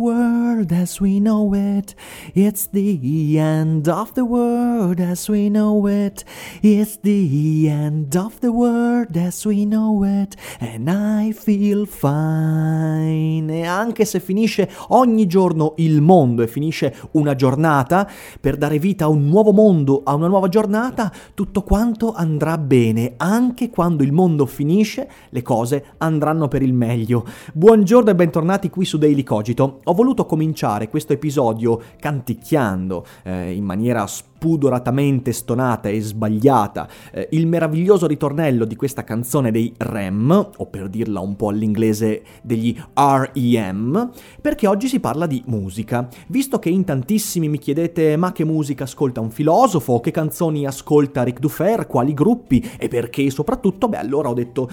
World as we know it. It's the end of the world as we know it. It's the end of the world as we know it. And I feel fine. E anche se finisce ogni giorno il mondo e finisce una giornata, per dare vita a un nuovo mondo, a una nuova giornata, tutto quanto andrà bene. Anche quando il mondo finisce, le cose andranno per il meglio. Buongiorno e bentornati qui su Daily Cogito ho voluto cominciare questo episodio canticchiando eh, in maniera spudoratamente stonata e sbagliata eh, il meraviglioso ritornello di questa canzone dei REM, o per dirla un po' all'inglese degli REM, perché oggi si parla di musica. Visto che in tantissimi mi chiedete ma che musica ascolta un filosofo, che canzoni ascolta Ric Dufer, quali gruppi? E perché? Soprattutto, beh allora ho detto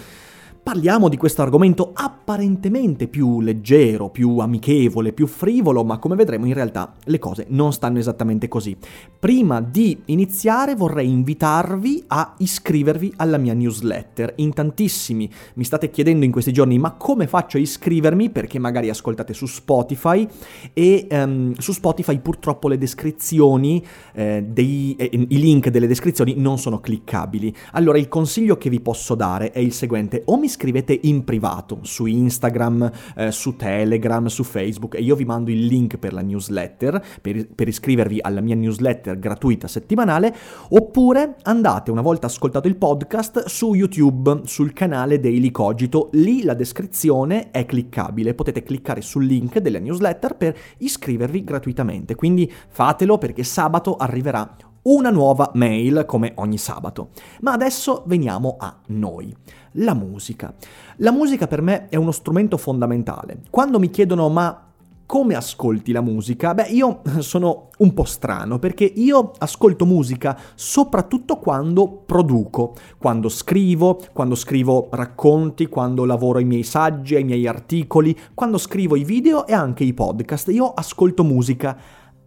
Parliamo di questo argomento apparentemente più leggero, più amichevole, più frivolo, ma come vedremo in realtà le cose non stanno esattamente così. Prima di iniziare vorrei invitarvi a iscrivervi alla mia newsletter. In tantissimi mi state chiedendo in questi giorni ma come faccio a iscrivermi perché magari ascoltate su Spotify e um, su Spotify purtroppo le descrizioni, eh, dei, eh, i link delle descrizioni non sono cliccabili. Allora il consiglio che vi posso dare è il seguente, o mi scrivete in privato su Instagram, eh, su Telegram, su Facebook e io vi mando il link per la newsletter, per, per iscrivervi alla mia newsletter gratuita settimanale, oppure andate una volta ascoltato il podcast su YouTube, sul canale Daily Cogito, lì la descrizione è cliccabile, potete cliccare sul link della newsletter per iscrivervi gratuitamente, quindi fatelo perché sabato arriverà una nuova mail come ogni sabato. Ma adesso veniamo a noi. La musica. La musica per me è uno strumento fondamentale. Quando mi chiedono ma come ascolti la musica? Beh, io sono un po' strano perché io ascolto musica soprattutto quando produco, quando scrivo, quando scrivo racconti, quando lavoro ai miei saggi, ai miei articoli, quando scrivo i video e anche i podcast. Io ascolto musica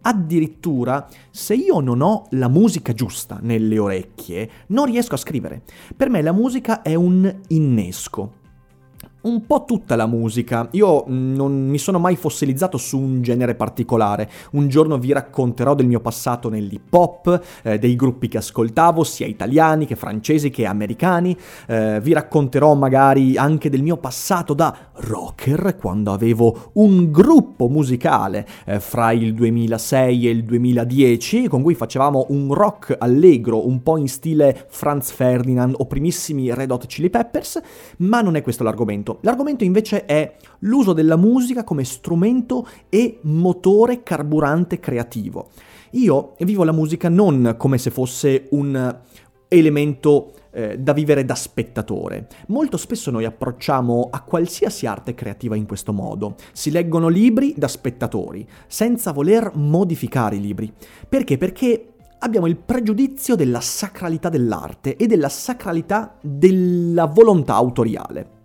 Addirittura, se io non ho la musica giusta nelle orecchie, non riesco a scrivere. Per me la musica è un innesco un po' tutta la musica. Io mm, non mi sono mai fossilizzato su un genere particolare. Un giorno vi racconterò del mio passato nell'hip hop, eh, dei gruppi che ascoltavo, sia italiani che francesi che americani. Eh, vi racconterò magari anche del mio passato da rocker, quando avevo un gruppo musicale eh, fra il 2006 e il 2010, con cui facevamo un rock allegro, un po' in stile Franz Ferdinand o primissimi Red Hot Chili Peppers, ma non è questo l'argomento l'argomento. L'argomento invece è l'uso della musica come strumento e motore carburante creativo. Io vivo la musica non come se fosse un elemento eh, da vivere da spettatore. Molto spesso noi approcciamo a qualsiasi arte creativa in questo modo. Si leggono libri da spettatori, senza voler modificare i libri. Perché? Perché abbiamo il pregiudizio della sacralità dell'arte e della sacralità della volontà autoriale.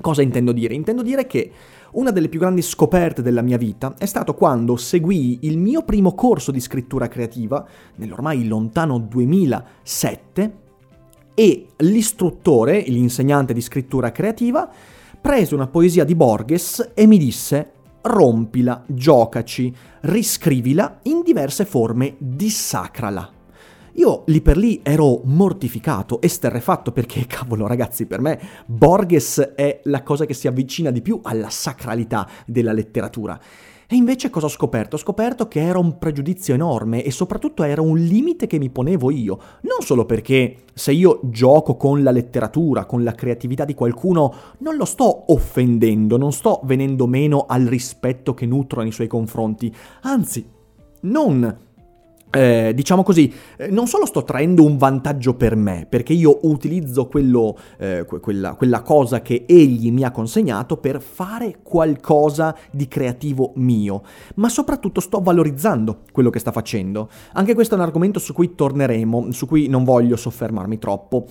Cosa intendo dire? Intendo dire che una delle più grandi scoperte della mia vita è stato quando seguì il mio primo corso di scrittura creativa, nell'ormai lontano 2007, e l'istruttore, l'insegnante di scrittura creativa, prese una poesia di Borges e mi disse rompila, giocaci, riscrivila in diverse forme, dissacrala. Io lì per lì ero mortificato, esterrefatto, perché cavolo ragazzi, per me Borges è la cosa che si avvicina di più alla sacralità della letteratura. E invece cosa ho scoperto? Ho scoperto che era un pregiudizio enorme e soprattutto era un limite che mi ponevo io. Non solo perché se io gioco con la letteratura, con la creatività di qualcuno, non lo sto offendendo, non sto venendo meno al rispetto che nutro nei suoi confronti. Anzi, non eh, diciamo così, eh, non solo sto traendo un vantaggio per me, perché io utilizzo quello, eh, quella, quella, cosa che egli mi ha consegnato per fare qualcosa di creativo mio, ma soprattutto sto valorizzando quello che sta facendo. Anche questo è un argomento su cui torneremo, su cui non voglio soffermarmi troppo.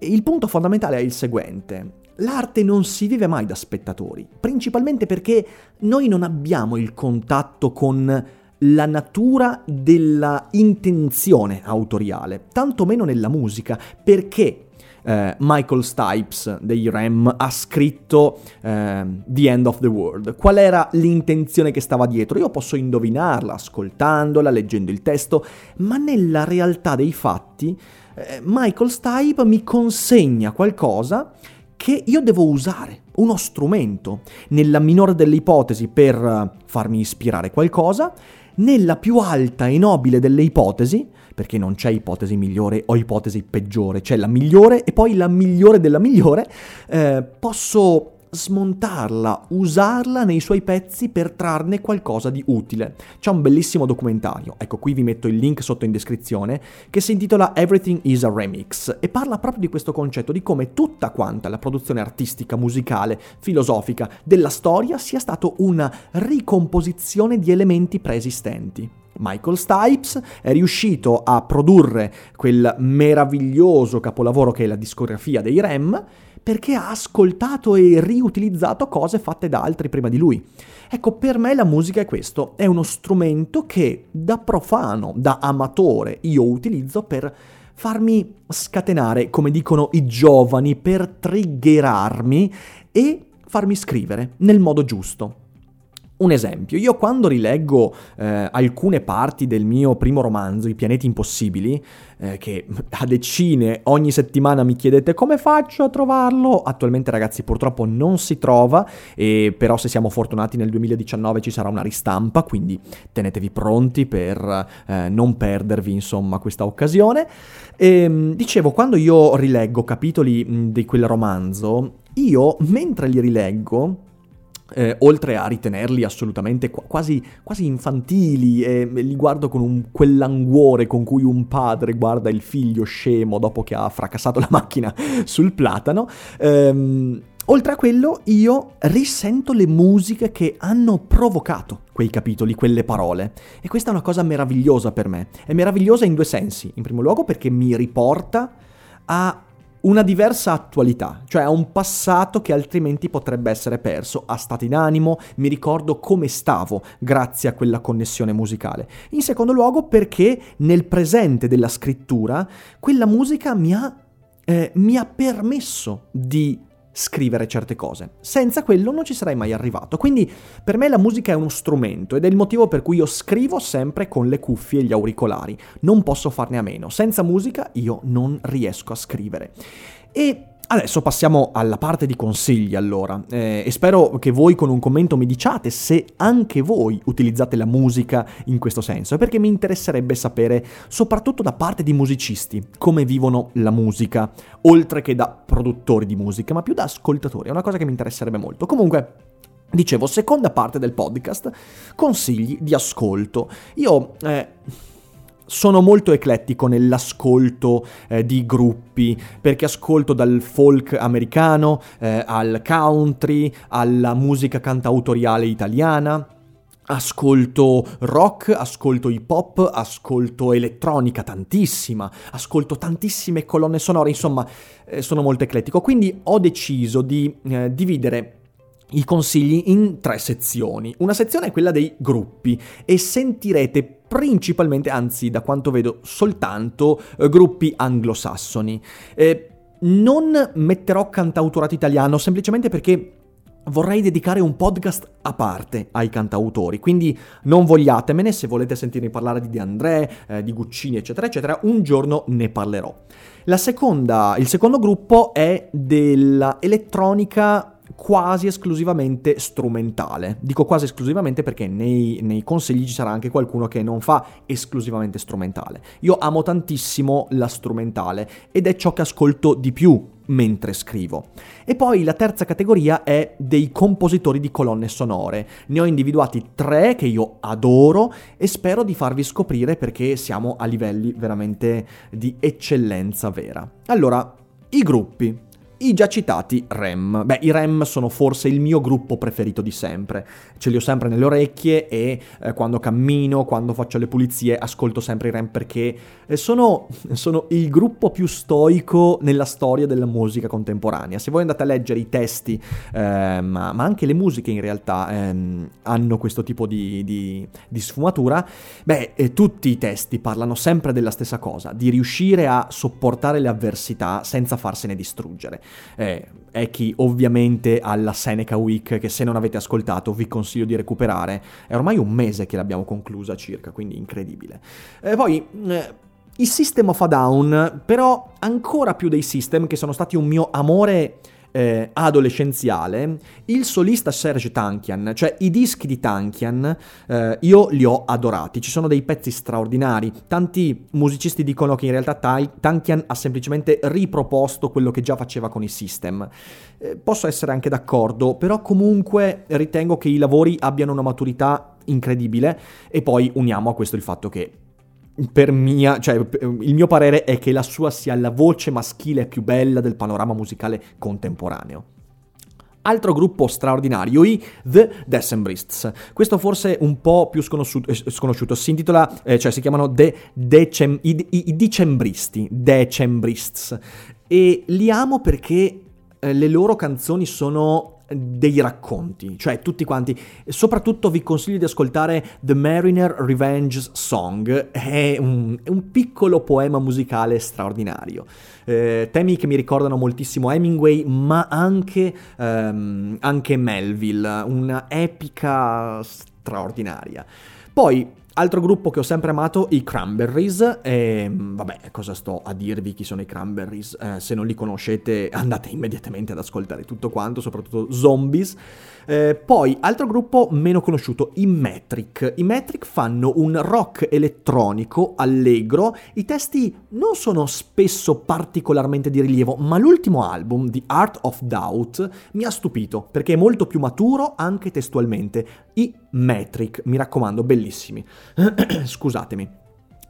Il punto fondamentale è il seguente. L'arte non si vive mai da spettatori, principalmente perché noi non abbiamo il contatto con la natura della intenzione autoriale, tantomeno nella musica, perché eh, Michael Stipes dei Rem ha scritto eh, The End of the World. Qual era l'intenzione che stava dietro? Io posso indovinarla ascoltandola, leggendo il testo, ma nella realtà dei fatti eh, Michael Stipe mi consegna qualcosa che io devo usare, uno strumento, nella minore delle ipotesi per farmi ispirare qualcosa, nella più alta e nobile delle ipotesi, perché non c'è ipotesi migliore o ipotesi peggiore, c'è la migliore e poi la migliore della migliore, eh, posso smontarla, usarla nei suoi pezzi per trarne qualcosa di utile. C'è un bellissimo documentario, ecco qui vi metto il link sotto in descrizione, che si intitola Everything is a Remix e parla proprio di questo concetto, di come tutta quanta la produzione artistica, musicale, filosofica della storia sia stato una ricomposizione di elementi preesistenti. Michael Stipes è riuscito a produrre quel meraviglioso capolavoro che è la discografia dei Rem perché ha ascoltato e riutilizzato cose fatte da altri prima di lui. Ecco, per me la musica è questo, è uno strumento che da profano, da amatore, io utilizzo per farmi scatenare, come dicono i giovani, per triggerarmi e farmi scrivere nel modo giusto. Un esempio, io quando rileggo eh, alcune parti del mio primo romanzo, I pianeti impossibili, eh, che a decine ogni settimana mi chiedete come faccio a trovarlo, attualmente ragazzi purtroppo non si trova, e però se siamo fortunati nel 2019 ci sarà una ristampa, quindi tenetevi pronti per eh, non perdervi insomma questa occasione. E, ehm, dicevo, quando io rileggo capitoli mh, di quel romanzo, io mentre li rileggo eh, oltre a ritenerli assolutamente qu- quasi, quasi, infantili, e li guardo con un, quell'anguore con cui un padre guarda il figlio scemo dopo che ha fracassato la macchina sul platano. Ehm, oltre a quello, io risento le musiche che hanno provocato quei capitoli, quelle parole. E questa è una cosa meravigliosa per me. È meravigliosa in due sensi. In primo luogo perché mi riporta a una diversa attualità, cioè a un passato che altrimenti potrebbe essere perso, a stati d'animo, mi ricordo come stavo grazie a quella connessione musicale. In secondo luogo perché nel presente della scrittura quella musica mi ha, eh, mi ha permesso di scrivere certe cose. Senza quello non ci sarei mai arrivato. Quindi per me la musica è uno strumento ed è il motivo per cui io scrivo sempre con le cuffie e gli auricolari. Non posso farne a meno. Senza musica io non riesco a scrivere. E Adesso passiamo alla parte di consigli allora eh, e spero che voi con un commento mi diciate se anche voi utilizzate la musica in questo senso, perché mi interesserebbe sapere soprattutto da parte di musicisti come vivono la musica, oltre che da produttori di musica, ma più da ascoltatori, è una cosa che mi interesserebbe molto. Comunque, dicevo, seconda parte del podcast, consigli di ascolto. Io... Eh, sono molto eclettico nell'ascolto eh, di gruppi, perché ascolto dal folk americano eh, al country, alla musica cantautoriale italiana. Ascolto rock, ascolto hip hop, ascolto elettronica tantissima, ascolto tantissime colonne sonore, insomma eh, sono molto eclettico. Quindi ho deciso di eh, dividere i consigli in tre sezioni. Una sezione è quella dei gruppi e sentirete principalmente, anzi da quanto vedo soltanto, eh, gruppi anglosassoni. Eh, non metterò cantautorato italiano semplicemente perché vorrei dedicare un podcast a parte ai cantautori, quindi non vogliatemene se volete sentirmi parlare di De André, eh, di Guccini, eccetera, eccetera, un giorno ne parlerò. La seconda, il secondo gruppo è della elettronica quasi esclusivamente strumentale. Dico quasi esclusivamente perché nei, nei, consigli ci sarà anche qualcuno che non fa esclusivamente strumentale. Io amo tantissimo la strumentale ed è ciò che ascolto di più mentre scrivo. E poi la terza categoria è dei compositori di colonne sonore. Ne ho individuati tre che io adoro e spero di farvi scoprire perché siamo a livelli veramente di eccellenza vera. Allora, i gruppi. I già citati REM. Beh, i REM sono forse il mio gruppo preferito di sempre. Ce li ho sempre nelle orecchie e eh, quando cammino, quando faccio le pulizie, ascolto sempre i REM perché eh, sono, sono, il gruppo più stoico nella storia della musica contemporanea. Se voi andate a leggere i testi, eh, ma, ma, anche le musiche in realtà ehm, hanno questo tipo di, di, di sfumatura, beh, eh, tutti i testi parlano sempre della stessa cosa, di riuscire a sopportare le avversità senza farsene distruggere eh, è chi ovviamente alla Seneca Week che se non avete ascoltato vi consiglio di recuperare. È ormai un mese che l'abbiamo conclusa circa, quindi incredibile. Eh, poi... Eh, i System of a Down, però ancora più dei System, che sono stati un mio amore eh, adolescenziale, il solista Serge Tankian, cioè i dischi di Tankian, eh, io li ho adorati, ci sono dei pezzi straordinari, tanti musicisti dicono che in realtà Tankian ha semplicemente riproposto quello che già faceva con i System. Eh, posso essere anche d'accordo, però comunque ritengo che i lavori abbiano una maturità incredibile e poi uniamo a questo il fatto che per mia, cioè, il mio parere è che la sua sia la voce maschile più bella del panorama musicale contemporaneo. Altro gruppo straordinario, i The Decembrists. Questo forse un po' più sconosciuto, eh, sconosciuto. si intitola, eh, cioè si chiamano The Decem, i, i, i Decembristi, Decembrists. E li amo perché eh, le loro canzoni sono dei racconti, cioè tutti quanti. Soprattutto vi consiglio di ascoltare The Mariner Revenge Song, è un, è un piccolo poema musicale straordinario. Eh, temi che mi ricordano moltissimo Hemingway, ma anche, ehm, anche Melville, una epica straordinaria. Poi Altro gruppo che ho sempre amato, i Cranberries, e vabbè, cosa sto a dirvi chi sono i Cranberries? Eh, se non li conoscete andate immediatamente ad ascoltare tutto quanto, soprattutto Zombies. Eh, poi, altro gruppo meno conosciuto, i Metric. I Metric fanno un rock elettronico allegro, i testi non sono spesso particolarmente di rilievo, ma l'ultimo album, The Art of Doubt, mi ha stupito, perché è molto più maturo anche testualmente. I Metric, mi raccomando, bellissimi. Scusatemi.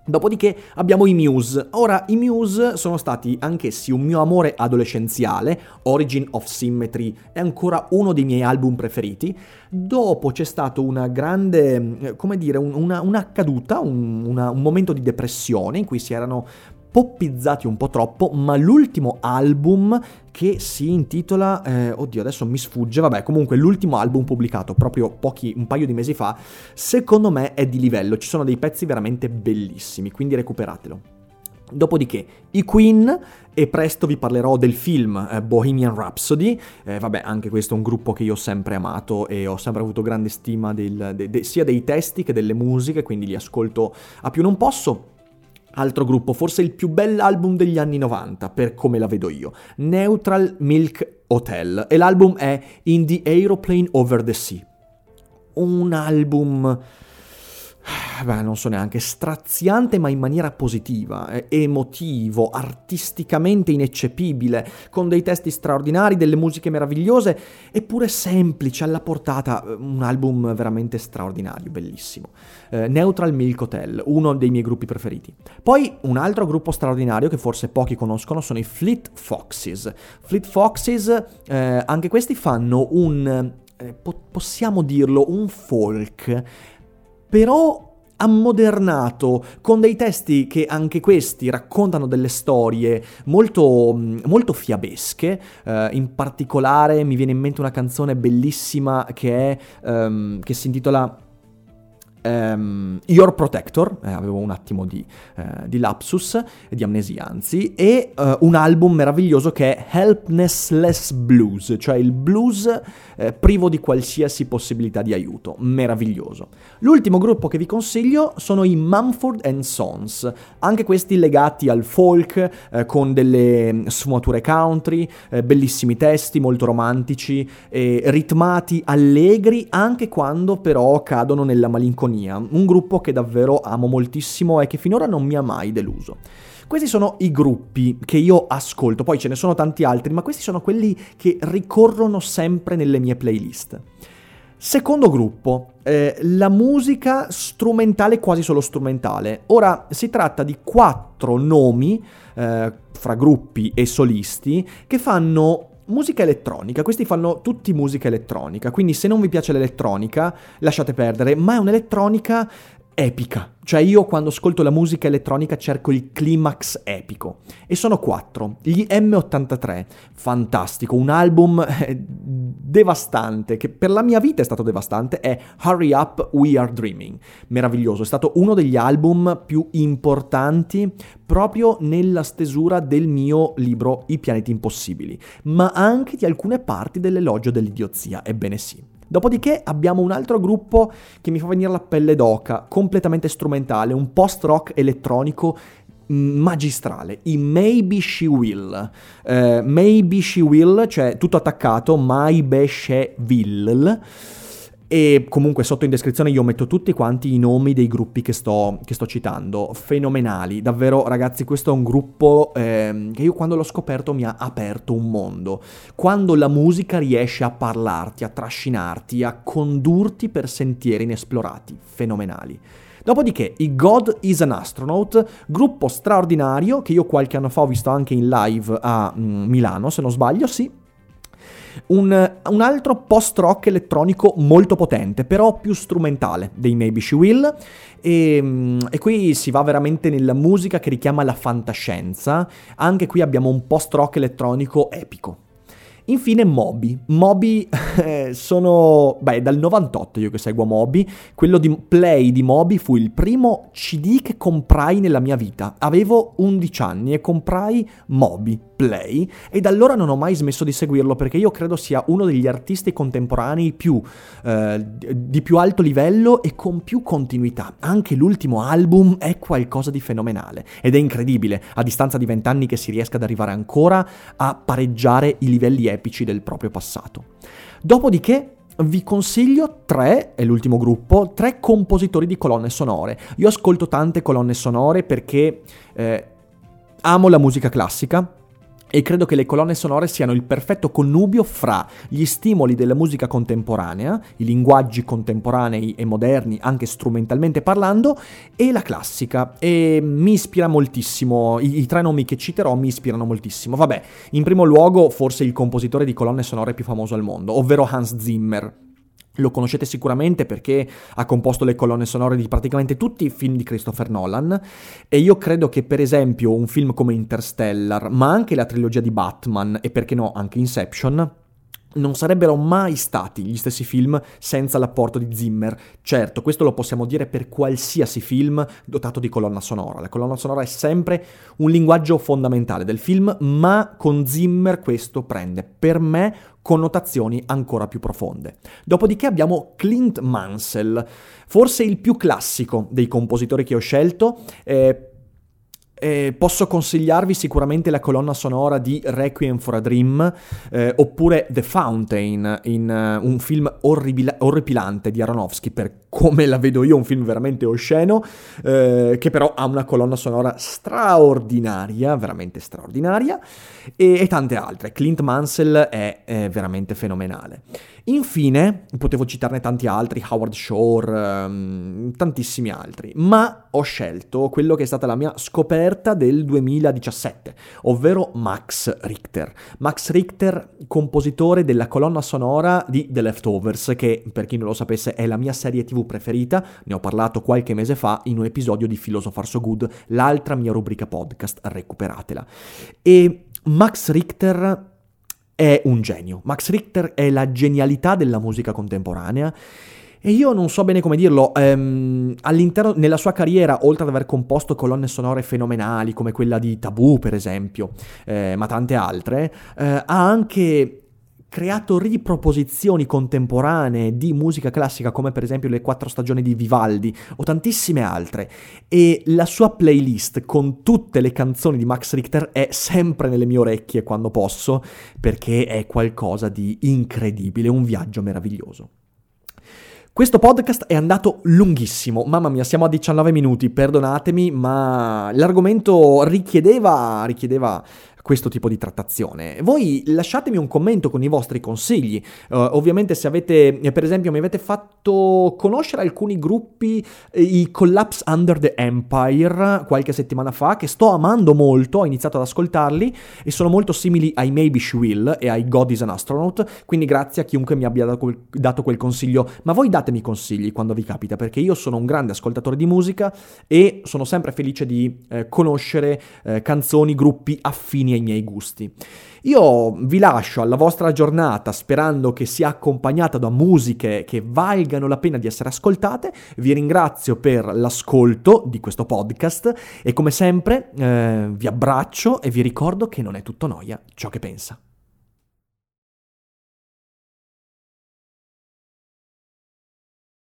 Dopodiché abbiamo i Muse. Ora, i Muse sono stati anch'essi un mio amore adolescenziale, Origin of Symmetry è ancora uno dei miei album preferiti. Dopo c'è stato una grande, come dire, una, una caduta, un, una, un momento di depressione in cui si erano poppizzati un po' troppo, ma l'ultimo album che si intitola, eh, oddio adesso mi sfugge, vabbè comunque l'ultimo album pubblicato proprio pochi, un paio di mesi fa, secondo me è di livello, ci sono dei pezzi veramente bellissimi, quindi recuperatelo. Dopodiché i Queen e presto vi parlerò del film eh, Bohemian Rhapsody, eh, vabbè anche questo è un gruppo che io ho sempre amato e ho sempre avuto grande stima del, de, de, sia dei testi che delle musiche, quindi li ascolto a più non posso. Altro gruppo, forse il più bell'album degli anni 90, per come la vedo io. Neutral Milk Hotel. E l'album è In the Aeroplane Over the Sea. Un album beh, non so neanche, straziante ma in maniera positiva, eh, emotivo, artisticamente ineccepibile, con dei testi straordinari, delle musiche meravigliose, eppure semplice, alla portata, eh, un album veramente straordinario, bellissimo. Eh, Neutral Milk Hotel, uno dei miei gruppi preferiti. Poi un altro gruppo straordinario che forse pochi conoscono sono i Fleet Foxes. Fleet Foxes, eh, anche questi fanno un, eh, po- possiamo dirlo, un folk però ammodernato, con dei testi che anche questi raccontano delle storie molto, molto fiabesche. Uh, in particolare mi viene in mente una canzone bellissima che, è, um, che si intitola um, Your Protector, eh, avevo un attimo di, uh, di, lapsus, di amnesia anzi, e uh, un album meraviglioso che è Helplessless Blues, cioè il blues eh, privo di qualsiasi possibilità di aiuto, meraviglioso. L'ultimo gruppo che vi consiglio sono i Mumford Sons, anche questi legati al folk, eh, con delle mm, sfumature country, eh, bellissimi testi, molto romantici, ritmati, allegri, anche quando però cadono nella malinconia. Un gruppo che davvero amo moltissimo e che finora non mi ha mai deluso. Questi sono i gruppi che io ascolto, poi ce ne sono tanti altri, ma questi sono quelli che ricorrono sempre nelle mie playlist. Secondo gruppo, eh, la musica strumentale, quasi solo strumentale. Ora si tratta di quattro nomi eh, fra gruppi e solisti che fanno musica elettronica, questi fanno tutti musica elettronica, quindi se non vi piace l'elettronica lasciate perdere, ma è un'elettronica epica. Cioè io quando ascolto la musica elettronica cerco il climax epico. E sono quattro. Gli M83, fantastico, un album eh, devastante, che per la mia vita è stato devastante, è Hurry Up We Are Dreaming. Meraviglioso, è stato uno degli album più importanti proprio nella stesura del mio libro I pianeti impossibili, ma anche di alcune parti dell'elogio dell'idiozia, ebbene sì. Dopodiché abbiamo un altro gruppo che mi fa venire la pelle d'oca, completamente strumentale, un post-rock elettronico mm, magistrale, i Maybe She Will. Uh, maybe She Will, cioè tutto attaccato, Maybe She Will e comunque sotto in descrizione io metto tutti quanti i nomi dei gruppi che sto, che sto citando, fenomenali, davvero ragazzi questo è un gruppo eh, che io quando l'ho scoperto mi ha aperto un mondo, quando la musica riesce a parlarti, a trascinarti, a condurti per sentieri inesplorati, fenomenali. Dopodiché i God is an Astronaut, gruppo straordinario che io qualche anno fa ho visto anche in live a mm, Milano, se non sbaglio, sì, un, un altro post-rock elettronico molto potente, però più strumentale dei Maybe She Will. E, e, qui si va veramente nella musica che richiama la fantascienza. Anche qui abbiamo un post-rock elettronico epico. Infine Moby. Moby eh, sono, beh, dal 98 io che seguo Moby, quello di Play di Moby fu il primo CD che comprai nella mia vita. Avevo 11 anni e comprai Moby Play e da allora non ho mai smesso di seguirlo perché io credo sia uno degli artisti contemporanei più, eh, di più alto livello e con più continuità. Anche l'ultimo album è qualcosa di fenomenale ed è incredibile a distanza di vent'anni che si riesca ad arrivare ancora a pareggiare i livelli epici del proprio passato. Dopodiché vi consiglio tre, è l'ultimo gruppo, tre compositori di colonne sonore. Io ascolto tante colonne sonore perché eh, amo la musica classica, e credo che le colonne sonore siano il perfetto connubio fra gli stimoli della musica contemporanea, i linguaggi contemporanei e moderni, anche strumentalmente parlando, e la classica. E mi ispira moltissimo, i, i tre nomi che citerò mi ispirano moltissimo. Vabbè, in primo luogo forse il compositore di colonne sonore più famoso al mondo, ovvero Hans Zimmer. Lo conoscete sicuramente perché ha composto le colonne sonore di praticamente tutti i film di Christopher Nolan. E io credo che per esempio un film come Interstellar, ma anche la trilogia di Batman e perché no anche Inception, non sarebbero mai stati gli stessi film senza l'apporto di Zimmer. Certo, questo lo possiamo dire per qualsiasi film dotato di colonna sonora. La colonna sonora è sempre un linguaggio fondamentale del film, ma con Zimmer questo prende per me connotazioni ancora più profonde. Dopodiché abbiamo Clint Mansell, forse il più classico dei compositori che ho scelto. Eh, eh, posso consigliarvi sicuramente la colonna sonora di Requiem for a Dream eh, oppure The Fountain, in uh, un film orribil- orripilante di Aronofsky, per come la vedo io, un film veramente osceno, eh, che però ha una colonna sonora straordinaria, veramente straordinaria, e, e tante altre. Clint Mansell è, è veramente fenomenale. Infine, potevo citarne tanti altri, Howard Shore, um, tantissimi altri, ma ho scelto quello che è stata la mia scoperta del 2017, ovvero Max Richter. Max Richter, compositore della colonna sonora di The Leftovers, che per chi non lo sapesse è la mia serie tv preferita, ne ho parlato qualche mese fa in un episodio di Philosopher So Good, l'altra mia rubrica podcast, recuperatela. E Max Richter è un genio. Max Richter è la genialità della musica contemporanea. E io non so bene come dirlo, ehm, all'interno, nella sua carriera, oltre ad aver composto colonne sonore fenomenali come quella di Taboo, per esempio, eh, ma tante altre, eh, ha anche creato riproposizioni contemporanee di musica classica come per esempio le quattro stagioni di Vivaldi o tantissime altre e la sua playlist con tutte le canzoni di Max Richter è sempre nelle mie orecchie quando posso perché è qualcosa di incredibile, un viaggio meraviglioso. Questo podcast è andato lunghissimo, mamma mia, siamo a 19 minuti, perdonatemi, ma l'argomento richiedeva, richiedeva questo tipo di trattazione. Voi lasciatemi un commento con i vostri consigli. Uh, ovviamente se avete, per esempio, mi avete fatto conoscere alcuni gruppi, eh, i Collapse Under the Empire, qualche settimana fa, che sto amando molto, ho iniziato ad ascoltarli e sono molto simili ai Maybe She Will e ai God is an Astronaut, quindi grazie a chiunque mi abbia dato quel, consiglio. Ma voi datemi consigli quando vi capita, perché io sono un grande ascoltatore di musica e sono sempre felice di eh, conoscere eh, canzoni, gruppi affini ai miei gusti. Io vi lascio alla vostra giornata sperando che sia accompagnata da musiche che valgano la pena di essere ascoltate. Vi ringrazio per l'ascolto di questo podcast e come sempre eh, vi abbraccio e vi ricordo che non è tutto noia ciò che pensa.